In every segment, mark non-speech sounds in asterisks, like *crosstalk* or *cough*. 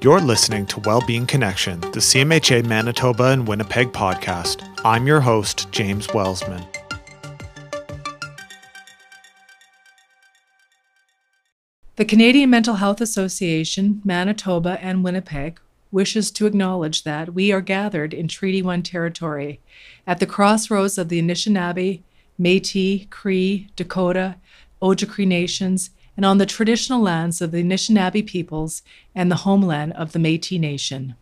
You're listening to Wellbeing Connection, the CMHA Manitoba and Winnipeg podcast. I'm your host, James Welsman. The Canadian Mental Health Association, Manitoba and Winnipeg wishes to acknowledge that we are gathered in Treaty 1 territory at the crossroads of the Anishinaabe, Metis, Cree, Dakota, Ojibwe nations, and on the traditional lands of the Anishinaabe peoples and the homeland of the Metis Nation.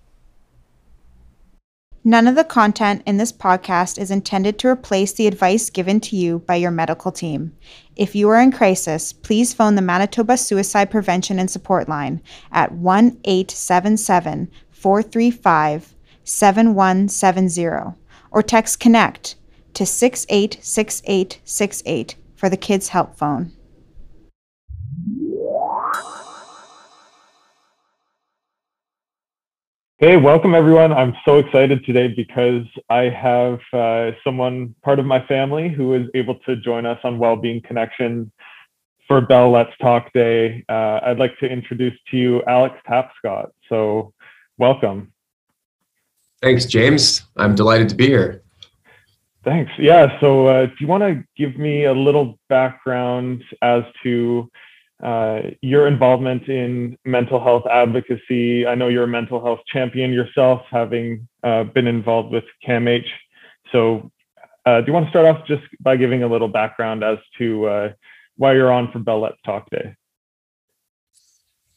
None of the content in this podcast is intended to replace the advice given to you by your medical team. If you are in crisis, please phone the Manitoba Suicide Prevention and Support Line at 1 877 435 7170 or text CONNECT to 686868 for the Kids Help Phone. Hey, welcome everyone. I'm so excited today because I have uh, someone, part of my family, who is able to join us on Wellbeing Connection for Bell Let's Talk Day. Uh, I'd like to introduce to you Alex Tapscott. So, welcome. Thanks, James. I'm delighted to be here. Thanks. Yeah. So, uh, do you want to give me a little background as to uh, your involvement in mental health advocacy. I know you're a mental health champion yourself, having uh, been involved with CAMH. So, uh, do you want to start off just by giving a little background as to uh, why you're on for Bell Let's Talk Day?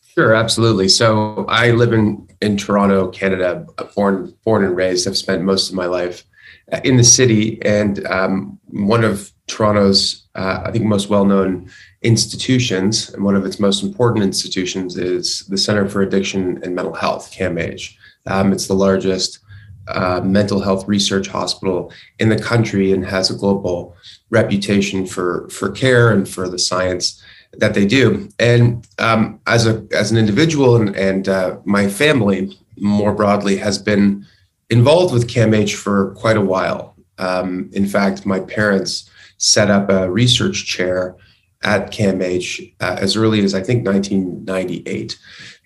Sure, absolutely. So, I live in in Toronto, Canada. Born born and raised. I've spent most of my life uh, in the city, and um, one of Toronto's, uh, I think, most well known institutions, and one of its most important institutions is the Center for Addiction and Mental Health, CAMH. Um, it's the largest uh, mental health research hospital in the country and has a global reputation for for care and for the science that they do. And um, as a as an individual and, and uh, my family more broadly has been involved with CAMH for quite a while. Um, in fact, my parents set up a research chair at CAMH uh, as early as I think 1998.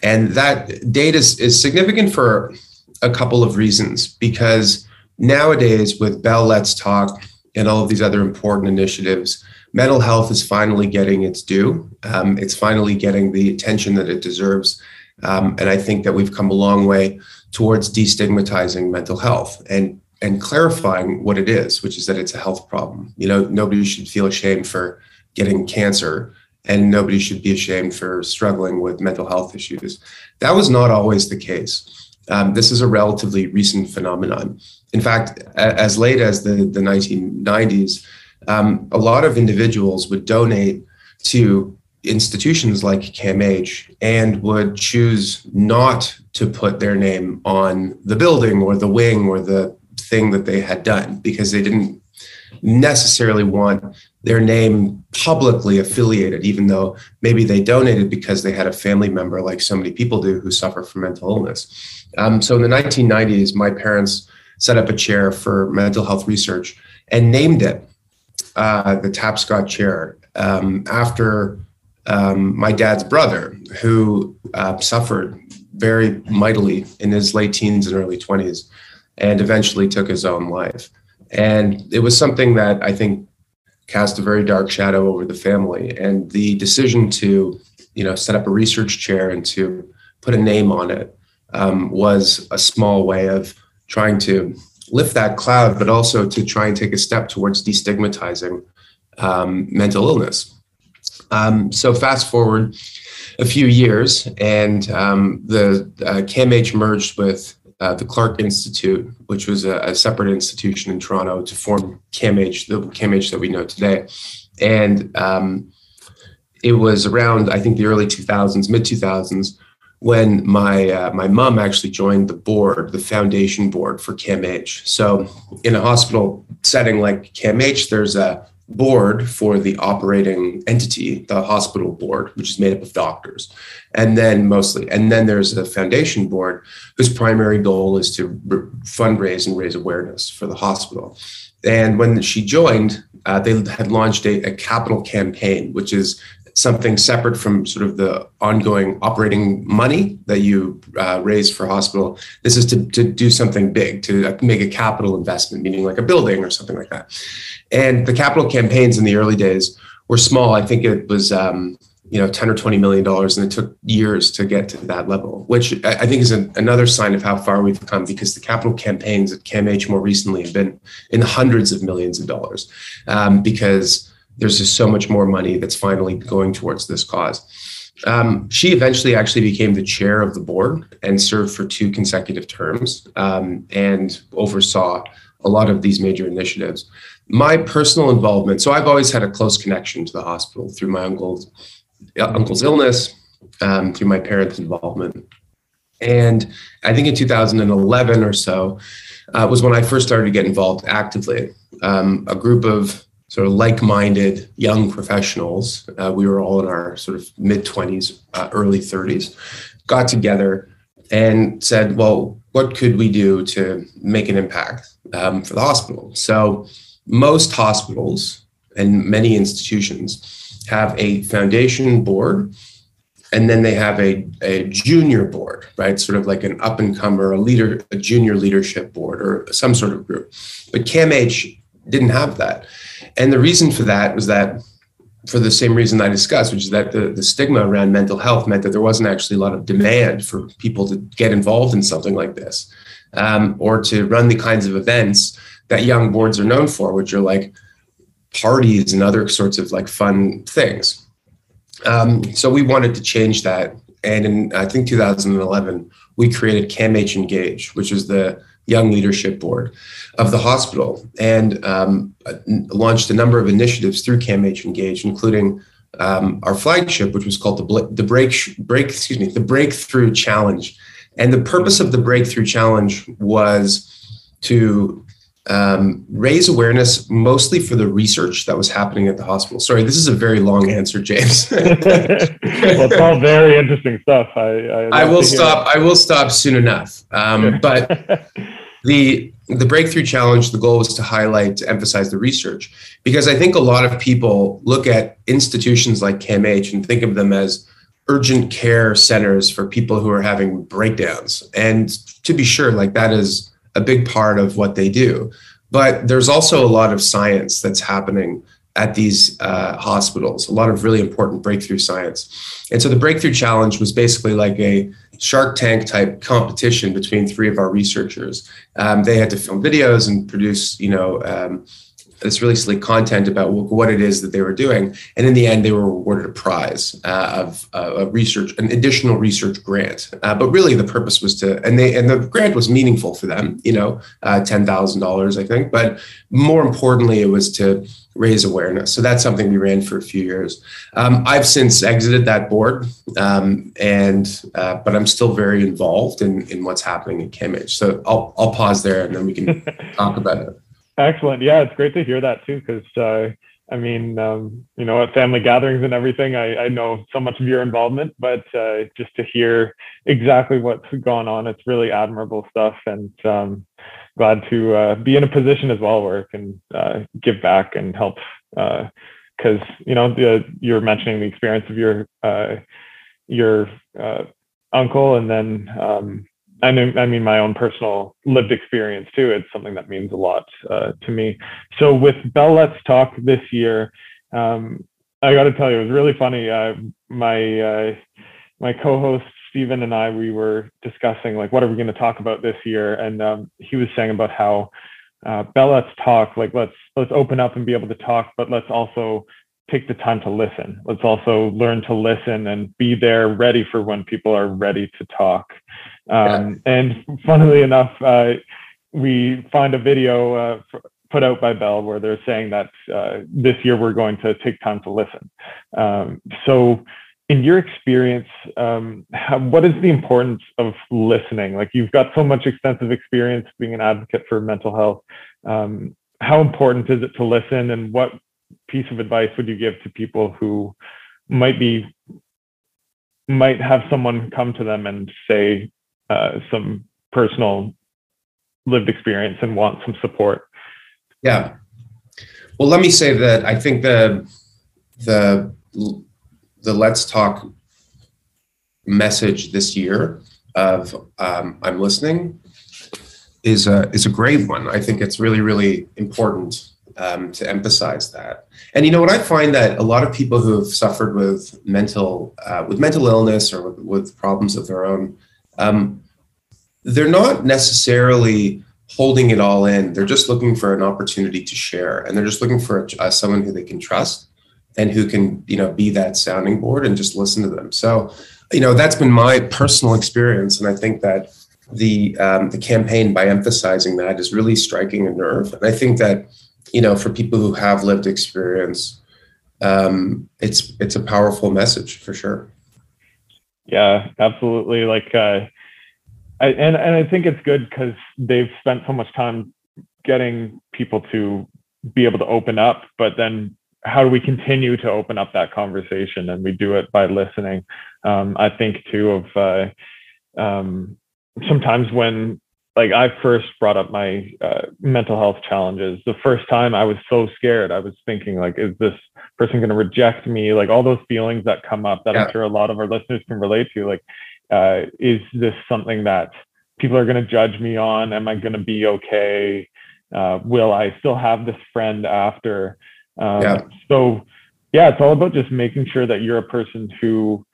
And that date is, is significant for a couple of reasons because nowadays, with Bell Let's Talk and all of these other important initiatives, mental health is finally getting its due. Um, it's finally getting the attention that it deserves. Um, and I think that we've come a long way towards destigmatizing mental health and and clarifying what it is, which is that it's a health problem. You know, nobody should feel ashamed for getting cancer and nobody should be ashamed for struggling with mental health issues. That was not always the case. Um, this is a relatively recent phenomenon. In fact, as late as the, the 1990s, um, a lot of individuals would donate to institutions like CAMH and would choose not to put their name on the building or the wing or the thing that they had done because they didn't necessarily want their name publicly affiliated, even though maybe they donated because they had a family member, like so many people do who suffer from mental illness. Um, so in the 1990s, my parents set up a chair for mental health research and named it uh, the Tapscott Chair um, after um, my dad's brother, who uh, suffered very mightily in his late teens and early 20s and eventually took his own life. And it was something that I think cast a very dark shadow over the family. And the decision to, you know, set up a research chair and to put a name on it um, was a small way of trying to lift that cloud, but also to try and take a step towards destigmatizing um, mental illness. Um, so fast forward a few years, and um, the uh, CAMH merged with uh, the Clarke Institute, which was a, a, separate institution in Toronto, to form CAMH, the CAMH that we know today. And um, it was around, I think, the early 2000s, mid 2000s, when my uh, my mom actually joined the board, the foundation board for CAMH. So, in a hospital setting like CAMH, there's a board for the operating entity, the hospital board, which is made up of doctors. And then mostly, and then there's a foundation board whose primary goal is to fundraise and raise awareness for the hospital. And when she joined, uh, they had launched a, a capital campaign, which is something separate from sort of the ongoing operating money that you uh, raise for hospital. This is to, to do something big, to make a capital investment, meaning like a building or something like that. And the capital campaigns in the early days were small. I think it was, um, you know, 10 or 20 million dollars, and it took years to get to that level, which I think is another sign of how far we've come because the capital campaigns at CAMH more recently have been in the hundreds of millions of dollars um, because there's just so much more money that's finally going towards this cause. Um, she eventually actually became the chair of the board and served for two consecutive terms um, and oversaw a lot of these major initiatives. My personal involvement, so I've always had a close connection to the hospital through my uncle's, uh, uncle's illness, um, through my parents' involvement. And I think in 2011 or so uh, was when I first started to get involved actively. Um, a group of sort of like-minded young professionals. Uh, we were all in our sort of mid 20s, uh, early 30s, got together and said, "Well, what could we do to make an impact um, for the hospital?" So most hospitals and many institutions have a foundation board and then they have a, a junior board right sort of like an up and comer a leader a junior leadership board or some sort of group but camh didn't have that and the reason for that was that for the same reason I discussed, which is that the, the stigma around mental health meant that there wasn't actually a lot of demand for people to get involved in something like this um, or to run the kinds of events that young boards are known for, which are like parties and other sorts of like fun things. Um, so we wanted to change that. And in, I think, 2011, we created CAMH Engage, which is the young leadership board of the hospital and um, launched a number of initiatives through CAMH Engage, including um, our flagship, which was called the, the break, break, excuse me, the Breakthrough Challenge. And the purpose of the Breakthrough Challenge was to um, raise awareness mostly for the research that was happening at the hospital. Sorry, this is a very long answer, James. *laughs* *laughs* well, it's all very interesting stuff. I, I, I will stop. I will stop soon enough. Um, but *laughs* the the breakthrough challenge, the goal was to highlight, to emphasize the research, because I think a lot of people look at institutions like CAMH and think of them as urgent care centers for people who are having breakdowns. And to be sure, like that is a big part of what they do. But there's also a lot of science that's happening at these uh, hospitals, a lot of really important breakthrough science. And so the breakthrough challenge was basically like a Shark Tank type competition between three of our researchers. Um, they had to film videos and produce, you know, um, this really silly content about what it is that they were doing. And in the end, they were awarded a prize uh, of uh, a research, an additional research grant. Uh, but really, the purpose was to, and they, and the grant was meaningful for them. You know, uh, ten thousand dollars, I think. But more importantly, it was to raise awareness. So that's something we ran for a few years. Um, I've since exited that board, um, and uh, but I'm still very involved in in what's happening in CAMH. So I'll I'll pause there, and then we can *laughs* talk about it. Excellent. Yeah, it's great to hear that too, because uh, I mean, um, you know, at family gatherings and everything, I, I know so much of your involvement, but uh, just to hear exactly what's gone on, it's really admirable stuff, and um, glad to uh, be in a position as well where I can uh, give back and help. Because uh, you know, the, you're mentioning the experience of your uh, your uncle, and then um, I mean, I mean, my own personal lived experience too. It's something that means a lot uh, to me. So with Bell Let's Talk this year, um, I got to tell you, it was really funny. Uh, my uh, my co-host Stephen and I, we were discussing like, what are we going to talk about this year? And um, he was saying about how uh, Bell Let's Talk, like let's let's open up and be able to talk, but let's also take the time to listen. Let's also learn to listen and be there, ready for when people are ready to talk. Um, yeah. And funnily enough, uh, we find a video uh, put out by Bell where they're saying that uh, this year we're going to take time to listen. Um, so, in your experience, um, how, what is the importance of listening? Like you've got so much extensive experience being an advocate for mental health. Um, how important is it to listen, and what piece of advice would you give to people who might be might have someone come to them and say, uh, some personal lived experience and want some support. Yeah. Well, let me say that I think the the the Let's Talk message this year of um, I'm listening is a is a great one. I think it's really really important um, to emphasize that. And you know what I find that a lot of people who have suffered with mental uh, with mental illness or with, with problems of their own, um, they're not necessarily holding it all in. They're just looking for an opportunity to share, and they're just looking for uh, someone who they can trust and who can you know be that sounding board and just listen to them. So you know that's been my personal experience, and I think that the um, the campaign by emphasizing that is really striking a nerve. And I think that you know for people who have lived experience, um, it's it's a powerful message for sure. Yeah, absolutely. Like, uh, I, and and I think it's good because they've spent so much time getting people to be able to open up, but then how do we continue to open up that conversation? And we do it by listening. Um, I think too of uh, um, sometimes when like I first brought up my uh, mental health challenges, the first time I was so scared. I was thinking like, is this person going to reject me? Like all those feelings that come up that yeah. I'm sure a lot of our listeners can relate to. Like, uh, is this something that people are going to judge me on? Am I going to be okay? Uh, will I still have this friend after? Um, yeah. So, yeah, it's all about just making sure that you're a person who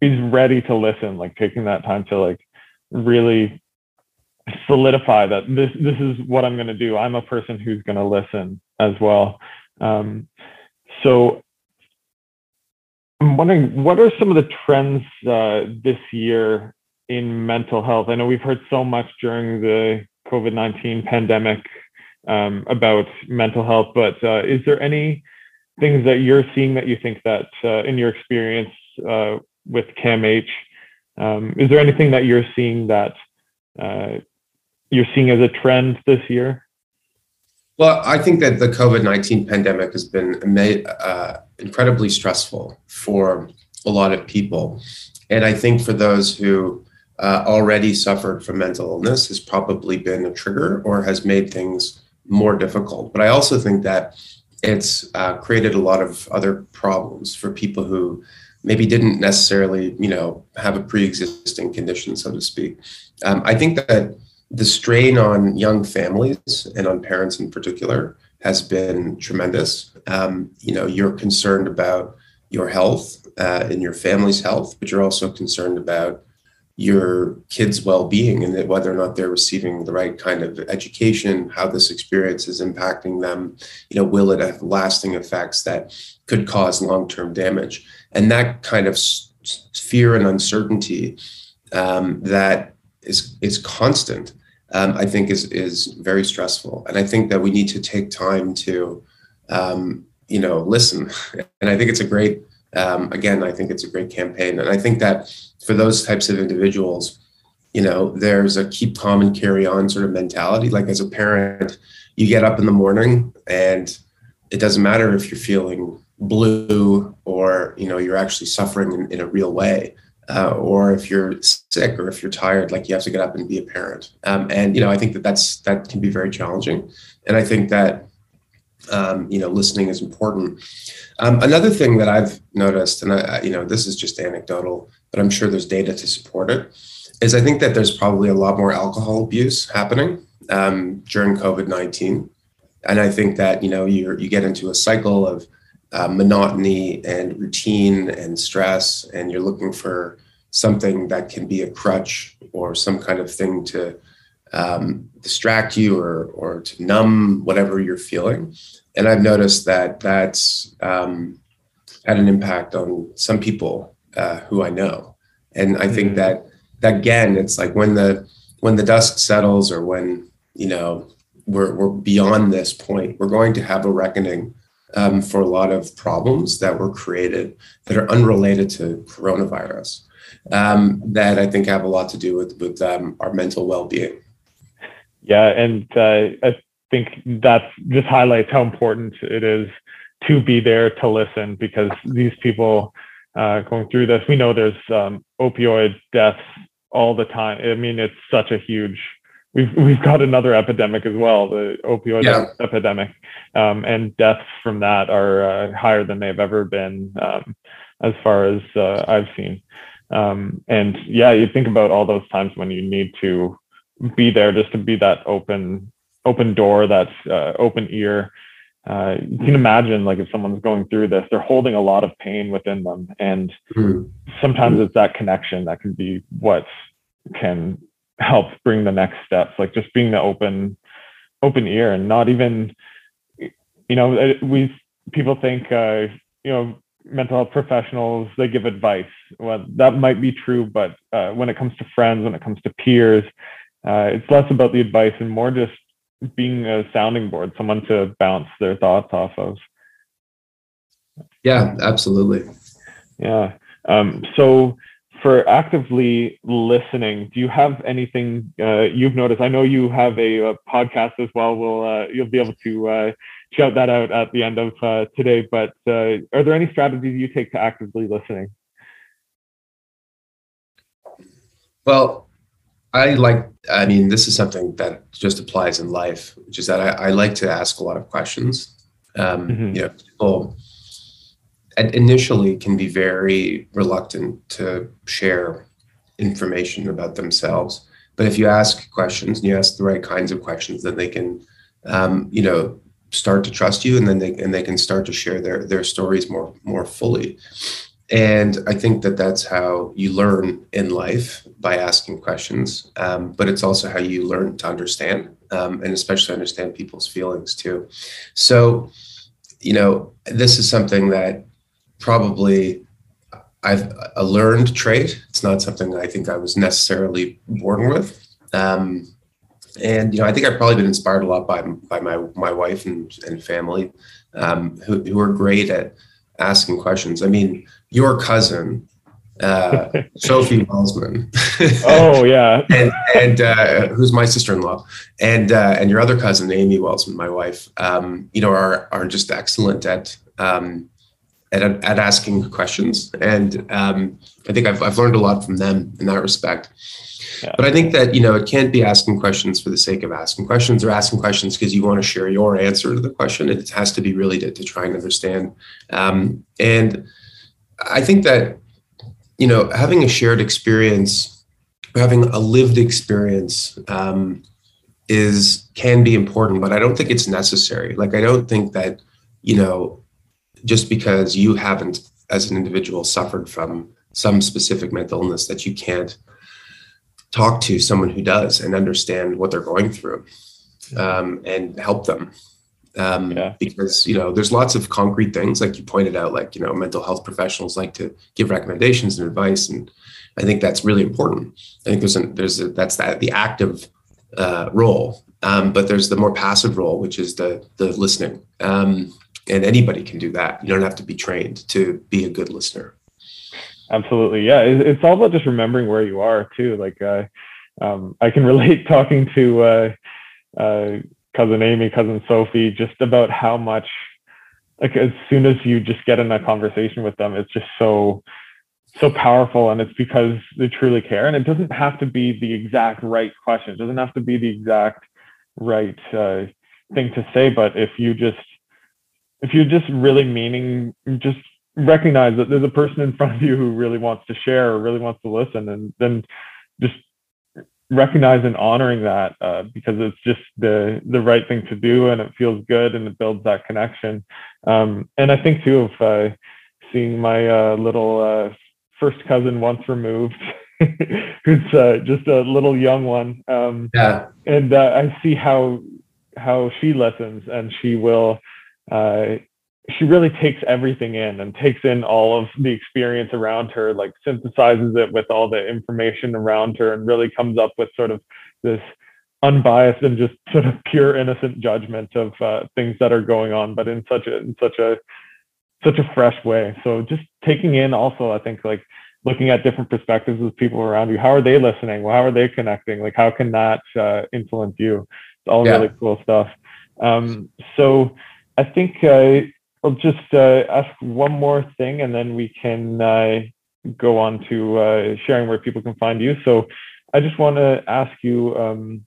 is ready to listen, like taking that time to like really solidify that this this is what I'm going to do. I'm a person who's going to listen as well. Um, so I'm wondering what are some of the trends uh, this year in mental health? I know we've heard so much during the COVID 19 pandemic um, about mental health, but uh, is there any things that you're seeing that you think that uh, in your experience uh, with CAMH um, is there anything that you're seeing that uh, you're seeing as a trend this year? Well, I think that the COVID 19 pandemic has been uh, incredibly stressful for a lot of people. And I think for those who uh, already suffered from mental illness has probably been a trigger or has made things more difficult. But I also think that it's uh, created a lot of other problems for people who maybe didn't necessarily, you know, have a pre-existing condition, so to speak. Um, I think that the strain on young families and on parents in particular has been tremendous. Um, you know, you're concerned about your health uh, and your family's health, but you're also concerned about your kids' well-being and whether or not they're receiving the right kind of education, how this experience is impacting them. You know, will it have lasting effects that could cause long-term damage? And that kind of fear and uncertainty um, that is is constant, um, I think, is is very stressful. And I think that we need to take time to, um, you know, listen. *laughs* And I think it's a great um, again, I think it's a great campaign. And I think that for those types of individuals, you know, there's a keep calm and carry on sort of mentality. Like as a parent, you get up in the morning and it doesn't matter if you're feeling blue or, you know, you're actually suffering in, in a real way. Uh, or if you're sick or if you're tired, like you have to get up and be a parent. Um, and you know, I think that that's that can be very challenging. And I think that um, you know, listening is important. Um, another thing that I've noticed, and I, you know, this is just anecdotal, but I'm sure there's data to support it, is I think that there's probably a lot more alcohol abuse happening um, during COVID nineteen, and I think that you know you you get into a cycle of uh, monotony and routine and stress, and you're looking for something that can be a crutch or some kind of thing to um, distract you or or to numb whatever you're feeling. And I've noticed that that's um, had an impact on some people uh, who I know. And I think mm-hmm. that that again, it's like when the when the dust settles or when you know we're we're beyond this point, we're going to have a reckoning um, for a lot of problems that were created that are unrelated to coronavirus. Um, that I think have a lot to do with with um, our mental well being. Yeah, and uh, I think that just highlights how important it is to be there to listen because these people uh, going through this, we know there's um, opioid deaths all the time. I mean, it's such a huge. We've we've got another epidemic as well, the opioid yeah. epidemic, um, and deaths from that are uh, higher than they've ever been. Um, as far as uh, I've seen. Um, and yeah, you think about all those times when you need to be there just to be that open open door, that uh, open ear. Uh, you can imagine like if someone's going through this, they're holding a lot of pain within them, and mm-hmm. sometimes it's that connection that can be what can help bring the next steps. Like just being the open open ear and not even you know we people think uh, you know mental health professionals they give advice well that might be true but uh, when it comes to friends when it comes to peers uh, it's less about the advice and more just being a sounding board someone to bounce their thoughts off of yeah absolutely yeah um, so for actively listening do you have anything uh, you've noticed i know you have a, a podcast as well we'll uh, you'll be able to uh, shout that out at the end of uh, today. But uh, are there any strategies you take to actively listening? Well, I like, I mean, this is something that just applies in life, which is that I, I like to ask a lot of questions. Um, mm-hmm. You know, people initially can be very reluctant to share information about themselves. But if you ask questions and you ask the right kinds of questions, then they can, um, you know, start to trust you and then they and they can start to share their their stories more more fully. And i think that that's how you learn in life by asking questions. Um, but it's also how you learn to understand um, and especially understand people's feelings too. So you know this is something that probably i've a learned trait it's not something i think i was necessarily born with um, and you know, I think I've probably been inspired a lot by by my my wife and and family, um, who who are great at asking questions. I mean, your cousin, uh, *laughs* Sophie Welsman. oh *laughs* yeah, and and uh, who's my sister-in-law, and uh, and your other cousin Amy Welsman, my wife. Um, you know, are are just excellent at. Um, at, at asking questions, and um, I think I've I've learned a lot from them in that respect. But I think that, you know, it can't be asking questions for the sake of asking questions or asking questions because you want to share your answer to the question. It has to be really to, to try and understand. Um, and I think that, you know, having a shared experience, having a lived experience, um, is can be important, but I don't think it's necessary. Like I don't think that, you know, just because you haven't as an individual suffered from some specific mental illness that you can't talk to someone who does and understand what they're going through um, and help them. Um, yeah. because you know there's lots of concrete things like you pointed out like you know mental health professionals like to give recommendations and advice and i think that's really important. I think there's a, there's a, that's that the active uh, role. Um, but there's the more passive role which is the the listening. Um, and anybody can do that you don't have to be trained to be a good listener Absolutely. Yeah. It's all about just remembering where you are too. Like, uh, um, I can *laughs* relate talking to, uh, uh, cousin Amy, cousin Sophie, just about how much, like, as soon as you just get in a conversation with them, it's just so, so powerful. And it's because they truly care. And it doesn't have to be the exact right question. It doesn't have to be the exact right, uh, thing to say. But if you just, if you're just really meaning, just recognize that there's a person in front of you who really wants to share or really wants to listen and then just recognize and honoring that uh, because it's just the the right thing to do and it feels good and it builds that connection um, and i think too of uh, seeing my uh, little uh, first cousin once removed *laughs* who's uh, just a little young one um, yeah. and uh, i see how how she listens and she will she really takes everything in and takes in all of the experience around her, like synthesizes it with all the information around her and really comes up with sort of this unbiased and just sort of pure innocent judgment of uh, things that are going on, but in such a in such a such a fresh way. So just taking in also, I think like looking at different perspectives of people around you. How are they listening? Well, how are they connecting? Like how can that uh, influence you? It's all yeah. really cool stuff. Um, so I think uh, I'll just uh, ask one more thing and then we can uh, go on to uh, sharing where people can find you. So I just want to ask you um,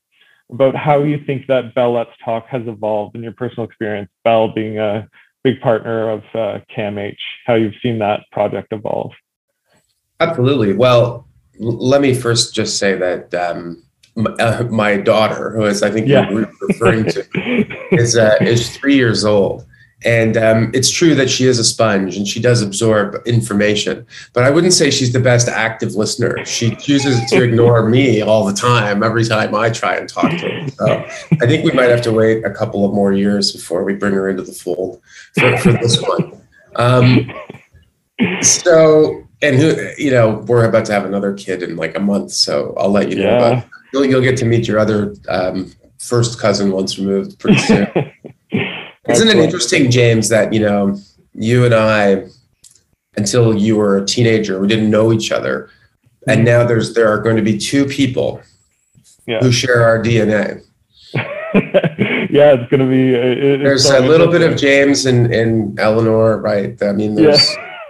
about how you think that Bell Let's Talk has evolved in your personal experience, Bell being a big partner of uh, CAMH, how you've seen that project evolve. Absolutely. Well, let me first just say that um, m- uh, my daughter, who is I think Yeah. you're referring to, *laughs* is uh, is three years old, and um, it's true that she is a sponge and she does absorb information. But I wouldn't say she's the best active listener. She chooses to ignore me all the time every time I try and talk to her. So I think we might have to wait a couple of more years before we bring her into the fold for, for this one. Um, so, and who, you know, we're about to have another kid in like a month, so I'll let you know. Yeah. But you'll, you'll get to meet your other um, first cousin once removed pretty soon. *laughs* Isn't it interesting, James, that you know you and I, until you were a teenager, we didn't know each other, and now there's there are going to be two people Yeah. who share our DNA. *laughs* yeah, it's gonna be. It, There's a little bit of. James and, and Eleanor, right? I mean, there's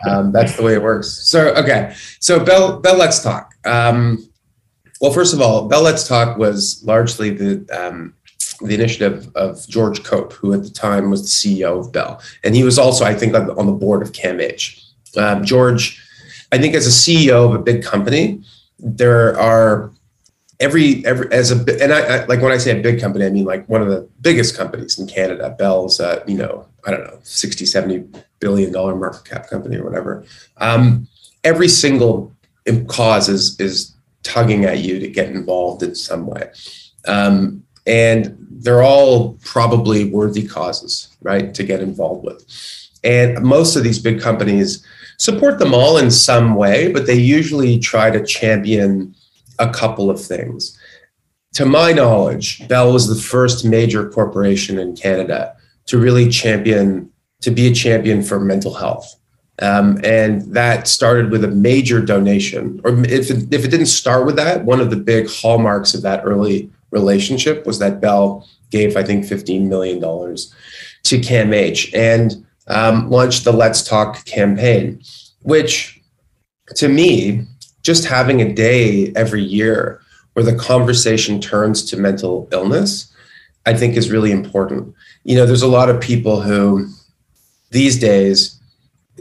um, that's the way it works. So okay, so Bell, Bell, let's talk. Um, well, first of all, Bell, let's talk was largely the um, the initiative of George Cope, who at the time was the CEO of Bell, and he was also, I think, on, the board of CAMH. Um, George, I think, as a CEO of a big company, there are every every as a and I, I like when I say a big company, I mean like one of the biggest companies in Canada. Bell's, uh, you know, I don't know, 60, 70 billion dollar market cap company or whatever. Um, every single cause is is tugging at you to get involved in some way. Um, and they're all probably worthy causes, right, to get involved with. And most of these big companies support them all in some way, but they usually try to champion a couple of things. To my knowledge, Bell was the first major corporation in Canada to really champion, to be a champion for mental health. Um, and that started with a major donation. Or if it, if it didn't start with that, one of the big hallmarks of that early relationship was that Bell gave, I think, $15 million to CAMH and um, launched the Let's Talk campaign, which to me, just having a day every year where the conversation turns to mental illness, I think is really important. You know, there's a lot of people who these days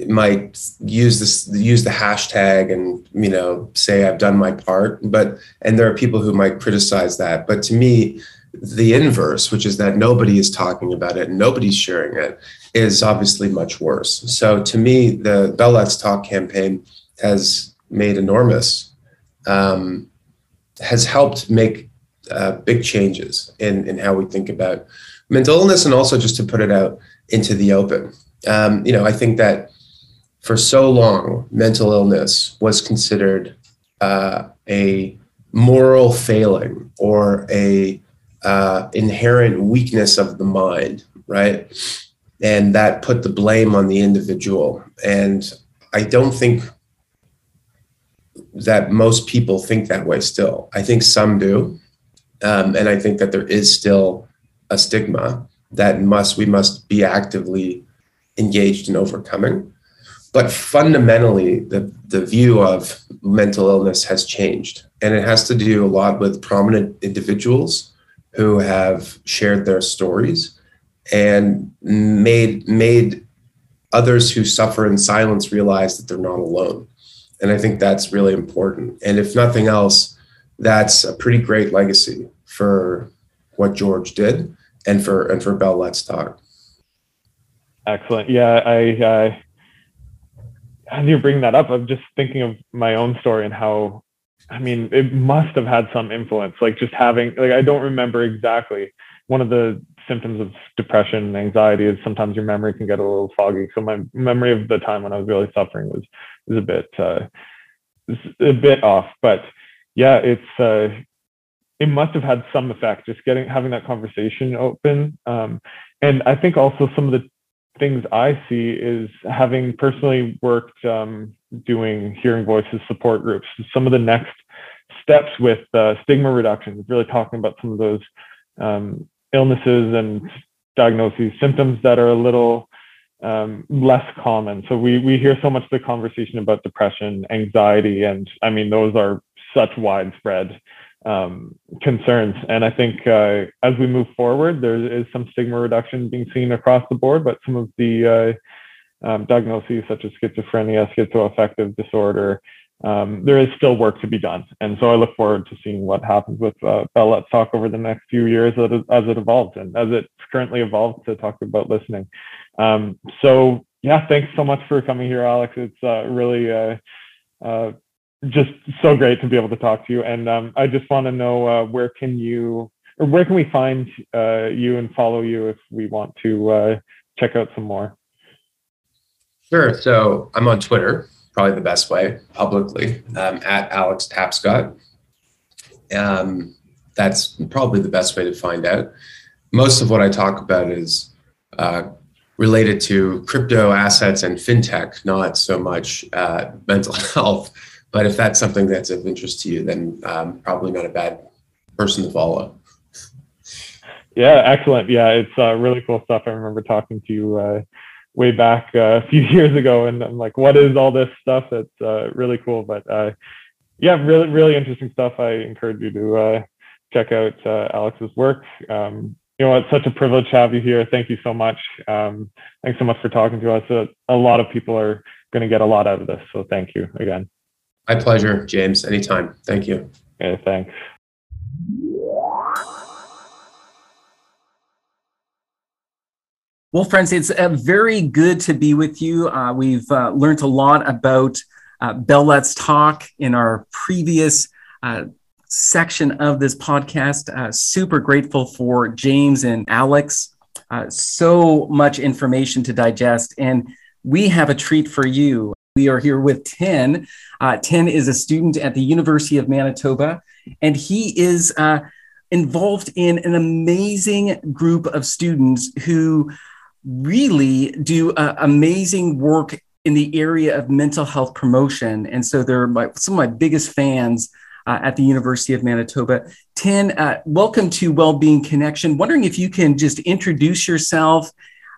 might use this use the hashtag and you know say I've done my part, but and there are people who might criticize that. But to me, the inverse, which is that nobody is talking about it, nobody's sharing it, is obviously much worse. So to me, the Bell Let's Talk campaign has made enormous, um, has helped make uh, big changes in, in how we think about mental illness and also just to put it out into the open. Um, you know, I think that for so long, mental illness was considered uh, a moral failing or a uh, inherent weakness of the mind, right? And that put the blame on the individual. And I don't think that most people think that way still. I think some do. Um, and I think that there is still a stigma that must we must be actively engaged in overcoming. But fundamentally, the, the view of mental illness has changed. And it has to do a lot with prominent individuals who have shared their stories and made made others who suffer in silence realize that they're not alone. And I think that's really important. And if nothing else, that's a pretty great legacy for what George did and for and for Bell Let's Talk. Excellent. Yeah, I uh, as you bring that up, I'm just thinking of my own story and how, I mean, it must have had some influence. Like just having, like I don't remember exactly. One of the symptoms of depression and anxiety is sometimes your memory can get a little foggy. So my memory of the time when I was really suffering was was a bit uh, a bit off. But yeah, it's uh, it must have had some effect. Just getting having that conversation open, um, and I think also some of the things I see is having personally worked um, doing hearing voices support groups. Some of the next steps with uh, stigma reduction really talking about some of those um, illnesses and diagnoses, symptoms that are a little um, less common. So we we hear so much the conversation about depression, anxiety, and I mean those are such widespread um, concerns. And I think uh, as we move forward, there is some stigma reduction being seen across the board, but some of the uh, um, diagnoses such as schizophrenia, schizoaffective disorder, um, there is still work to be done. And so I look forward to seeing what happens with uh, Bell Let's Talk over the next few years as it, evolves and as it's currently evolved to talk about listening. Um, so yeah, thanks so much for coming here, Alex. It's uh, really uh, uh, just so great to be able to talk to you. And um, I just want to know uh, where can you or where can we find uh, you and follow you if we want to uh, check out some more? Sure. So I'm on Twitter, probably the best way publicly, um, at Alex Tapscott. Um, that's probably the best way to find out. Most of what I talk about is uh, related to crypto assets and fintech, not so much uh, mental *laughs* health. But if that's something that's of interest to you, then um, probably not a bad person to follow. Yeah, excellent. Yeah, it's uh, really cool stuff. I remember talking to you uh, way back uh, a few *laughs* years ago, and I'm like, "What is all this stuff?" It's uh, really cool. But uh, yeah, really, really interesting stuff. I encourage you to uh, check out Alex's work. Um, you know, it's such a privilege to have you here. Thank you so much. Um, thanks so much for talking to us. a lot of people are going to get a lot out of this. So thank you again. My pleasure, James. Anytime. Thank you. Okay, thanks. Well, friends, it's uh, very good to be with you. Uh, we've uh, learned a lot about uh, Bell Let's Talk in our previous uh, section of this podcast. Uh, super grateful for James and Alex. so much information to digest. And we have a treat for you. We are here with Tin. Uh, Tin is a student at the University of Manitoba, and he is uh, involved in an amazing group of students who really do uh, amazing work in the area of mental health promotion. And so they're my, some of my biggest fans uh, at the University of Manitoba. Tin, uh, welcome to Wellbeing Connection. Wondering if you can just introduce yourself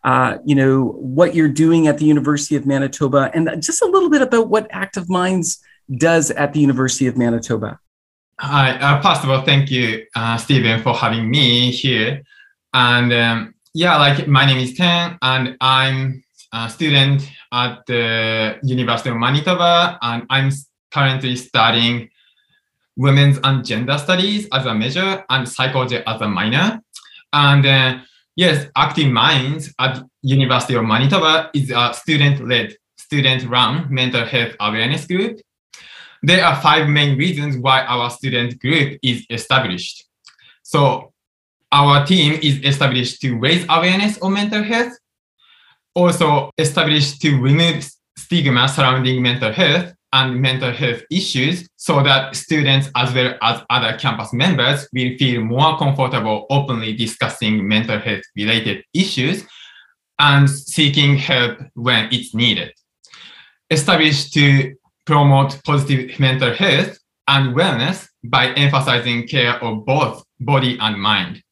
uh, you know, what you're doing at the University of Manitoba, and just a little bit about what Active Minds does at the University of Manitoba. Hi, uh, first of all, thank you, uh, Stephen, for having me here. And um, yeah, like my name is Tin, and I'm a student at the University of Manitoba, and I'm currently studying women's and gender studies as a major and psychology as a minor. And uh, Yes, Active Minds at University of Manitoba is a student-led, student-run mental health awareness group. There are five main reasons why our student group is established. So our team is established to raise awareness of mental health, also established to remove stigma surrounding mental health, and mental health issues so that students as well as other campus members will feel more comfortable openly discussing mental health related issues and seeking help when it's needed. Established to promote positive mental health and wellness by emphasizing care of both body and mind.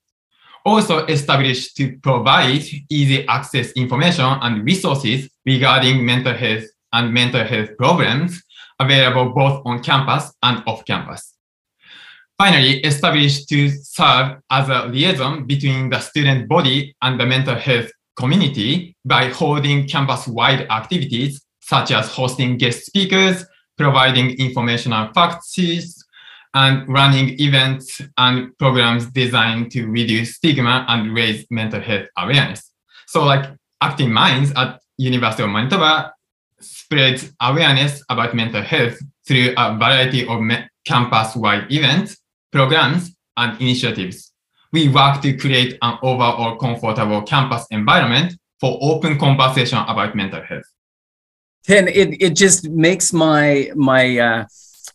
Also established to provide easy access information and resources regarding mental health and mental health problems available both on campus and off campus. Finally, established to serve as a liaison between the student body and the mental health community by holding campus-wide activities such as hosting guest speakers, providing informational fact and running events and programs designed to reduce stigma and raise mental health awareness. So like Active Minds at University of Manitoba spreads awareness about mental health through a variety of campus-wide events, programs, and initiatives. We work to create an overall comfortable campus environment for open conversation about mental health. Tin, it, it just makes my my uh,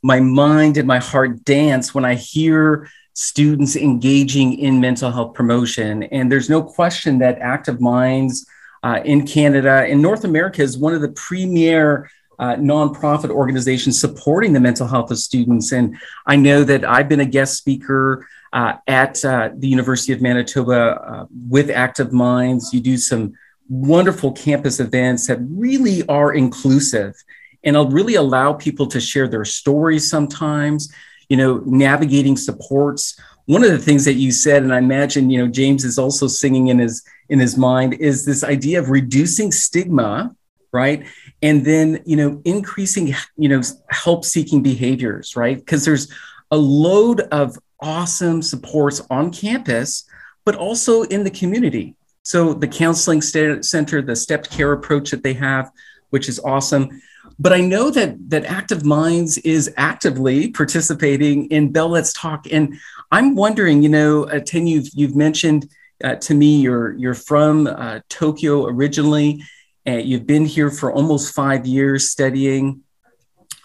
my mind and my heart dance when I hear students engaging in mental health promotion. And there's no question that Active Minds uh, in Canada. In North America is one of the premier uh, nonprofit organizations supporting the mental health of students. And I know that I've been a guest speaker uh, at uh, the University of Manitoba uh, with Active Minds. You do some wonderful campus events that really are inclusive and really allow people to share their stories sometimes. you know, navigating supports. One of the things that you said, and I imagine, you know, James is also singing in his in his mind, is this idea of reducing stigma, right? And then, you know, increasing, you know, help seeking behaviors, right? Because there's a load of awesome supports on campus, but also in the community. So the counseling center, the stepped care approach that they have, which is awesome. But I know that that Active Minds is actively participating in Bell Let's Talk, and I'm wondering, you know, uh, Ten, you've you've mentioned uh, to me you're you're from uh, Tokyo originally, and you've been here for almost five years studying.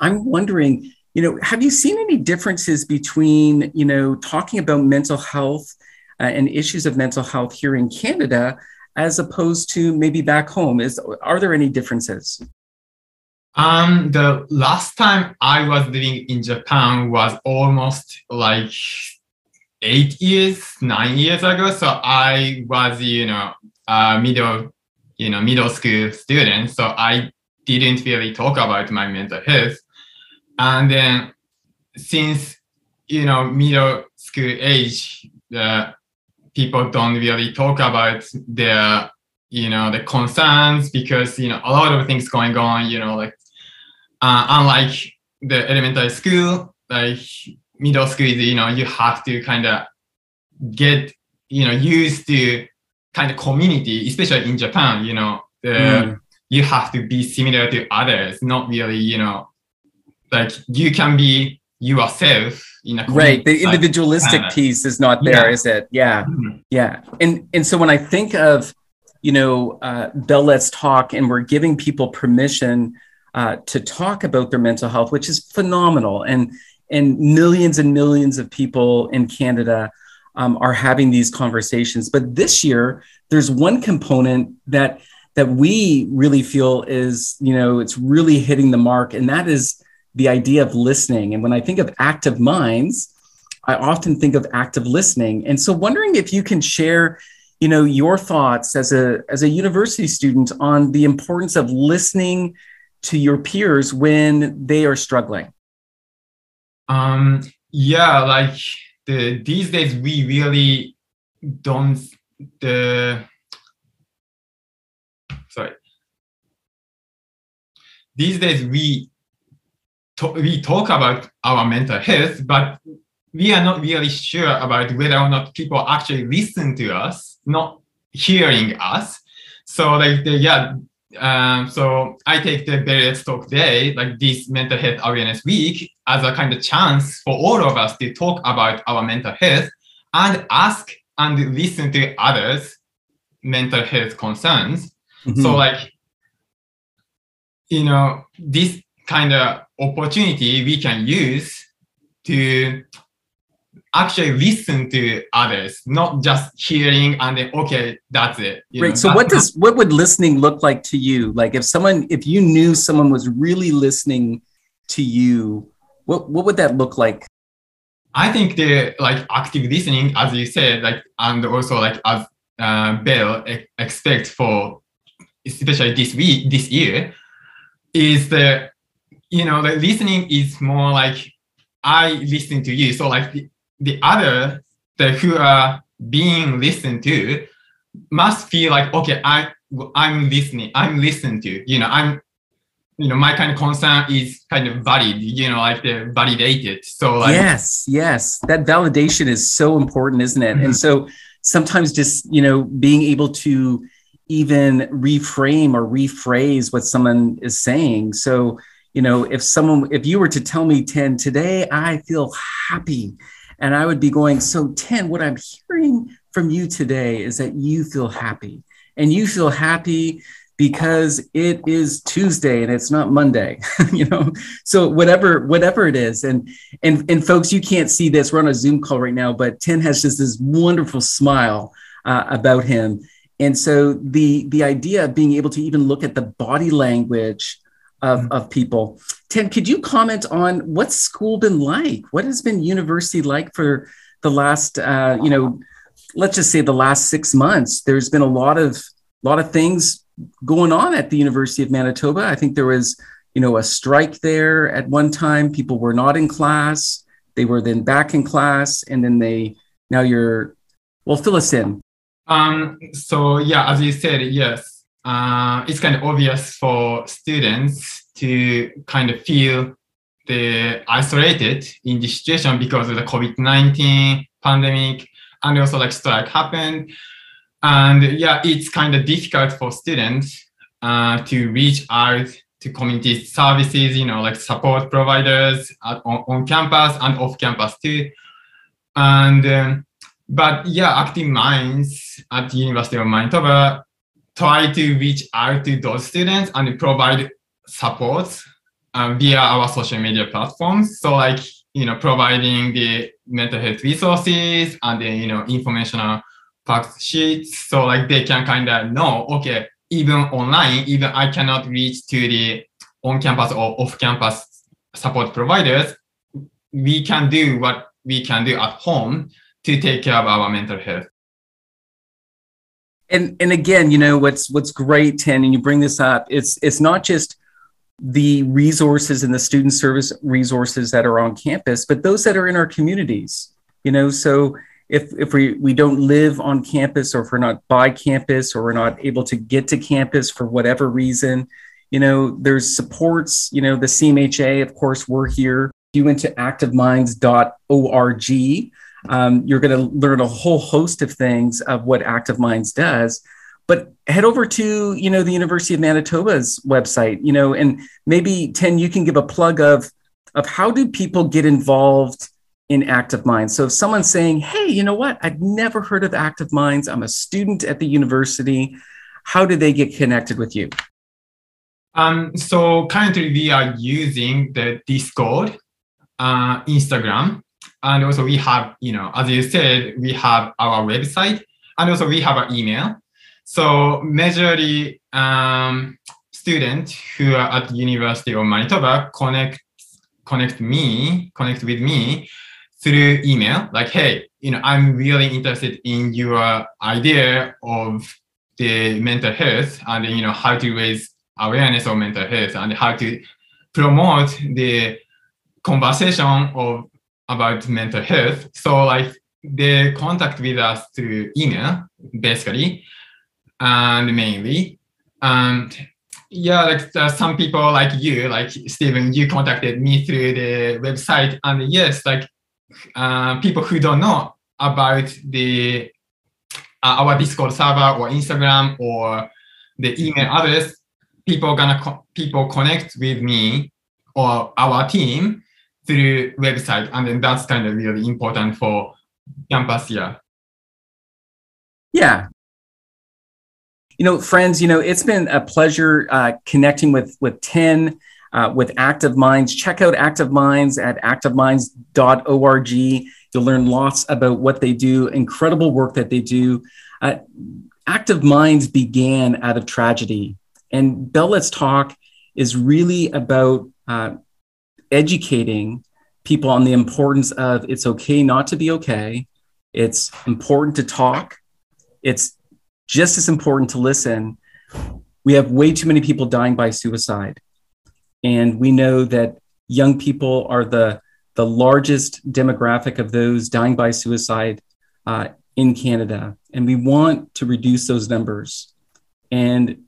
I'm wondering, you know, have you seen any differences between, you know, talking about mental health uh, and issues of mental health here in Canada as opposed to maybe back home? Is are there any differences? Um, the last time I was living in Japan was almost like eight years, nine years ago. So I was, you know, a middle, you know, middle school student. So I didn't really talk about my mental health. And then since, you know, middle school age, the people don't really talk about their, you know, the concerns because, you know, a lot of things going on, you know, like uh, unlike the elementary school, like middle school, you know, you have to kind of get, you know, used to kind of community, especially in Japan, you know, the, mm. you have to be similar to others, not really, you know, like you can be yourself in a right the individualistic piece is not there, yeah. is it yeah mm-hmm. yeah and and so when i think of you know uh, bell let's talk and we're giving people permission uh, to talk about their mental health, which is phenomenal. And, and millions and millions of people in Canada um, are having these conversations. But this year, there's one component that that we really feel is, you know, it's really hitting the mark, and that is the idea of listening. And when I think of active minds, I often think of active listening. And so, wondering if you can share, you know, your thoughts as a as a university student on the importance of listening to your peers when they are struggling? Um, yeah, like the these days we really don't the sorry. These days we to, we talk about our mental health, but we are not really sure about whether or not people actually listen to us, not hearing us. So like the, yeah, um, so I take the Let's Talk Day, like this Mental Health Awareness Week, as a kind of chance for all of us to talk about our mental health and ask and listen to others' mental health concerns. Mm-hmm. So, like, you know, this kind of opportunity we can use to actually listen to others, not just hearing and then okay, that's it. You right. Know, so what does what would listening look like to you? Like if someone, if you knew someone was really listening to you, what what would that look like? I think the like active listening, as you said, like and also like as uh, Bell expect for especially this week, this year, is the you know the listening is more like I listen to you. So like the other the who are being listened to must feel like okay i i'm listening i'm listened to you know i'm you know my kind of concern is kind of valid you know like they're validated. So like yes yes. That validation is so important isn't it? Mm-hmm. and so sometimes just you know being able to even reframe or rephrase what someone is saying. So you know if someone if you were to tell me Ten today i feel happy and I would be going, So, Ten, what I'm hearing from you today is that you feel happy. And you feel happy because it is Tuesday and it's not Monday, *laughs* you know. So whatever whatever it is, and and and folks, you can't see this. We're on a Zoom call right now, but Ten has just this wonderful smile uh, about him, and so the the idea of being able to even look at the body language of, of people. Tim, could you comment on what's school been like? What has been university like for the last, uh, you know, let's just say the last six months? There's been a lot of lot of things going on at the University of Manitoba. I think there was, you know, a strike there at one time. People were not in class. they were then back in class, and then they now you're well, fill us in. Um, so yeah, as you said, yes, uh, it's kind of obvious for students to kind of feel the isolated in this situation because of the COVID-19 pandemic and also like strike happened. And yeah, it's kind of difficult for students uh, to reach out to community services, you know, like support providers at, on, on campus and off campus too. And um, but yeah, Active Minds at the University of Manitoba try to reach out to those students and provide support um, via our social media platforms. So like, you know, providing the mental health resources and the, you know, informational fact sheets. So like they can kind of know, okay, even online, even I cannot reach to the on-campus or off-campus support providers, we can do what we can do at home to take care of our mental health. And and again, you know what's what's great, Ten, and you bring this up. It's it's not just the resources and the student service resources that are on campus, but those that are in our communities. You know, so if if we we don't live on campus, or if we're not by campus, or we're not able to get to campus for whatever reason, you know, there's supports. You know, the CMHA, of course, we're here. If you went to activeminds.org, um, you're going to learn a whole host of things of what Active Minds does. But head over to you know the University of Manitoba's website, you know, and maybe Ten, you can give a plug of of how do people get involved in Active Minds. So if someone's saying, "Hey, you know what? I've never heard of Active Minds. I'm a student at the university." How do they get connected with you? Um, so currently we are using the Discord, uh, Instagram, and also we have, you know, as you said, we have our website and also we have an email. So majorly um, students who are at University of Manitoba connect connect me, connect with me through email, like, hey, you know, I'm really interested in your idea of the mental health and you know how to raise awareness of mental health and how to promote the conversation of about mental health. So like they contact with us through email, basically, and mainly. And yeah, like uh, some people like you, like Stephen, you contacted me through the website, and yes, like uh, people who don't know about the uh, our Discord server or Instagram or the email address, people gonna co- people connect with me or our team through website, and then that's kind of really important for campus year. Yeah. You know, friends, you know, it's been a pleasure uh, connecting with with Ten, uh, with Active Minds. Check out Active Minds at activeminds.org. You'll learn lots about what they do, incredible work that they do. Uh, Active Minds began out of tragedy, and Bell Let's Talk is really about uh, educating people on the importance of it's okay not to be okay. It's important to talk. It's just as important to listen. We have way too many people dying by suicide. And we know that young people are the, the largest demographic of those dying by suicide uh, in Canada. And we want to reduce those numbers. And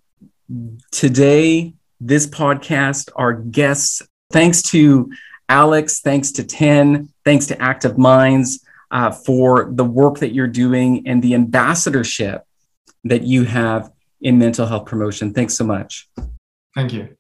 today, this podcast, our guests Thanks to Alex, thanks to Ten, thanks to Active Minds uh, for the work that you're doing and the ambassadorship that you have in mental health promotion. Thanks so much. Thank you.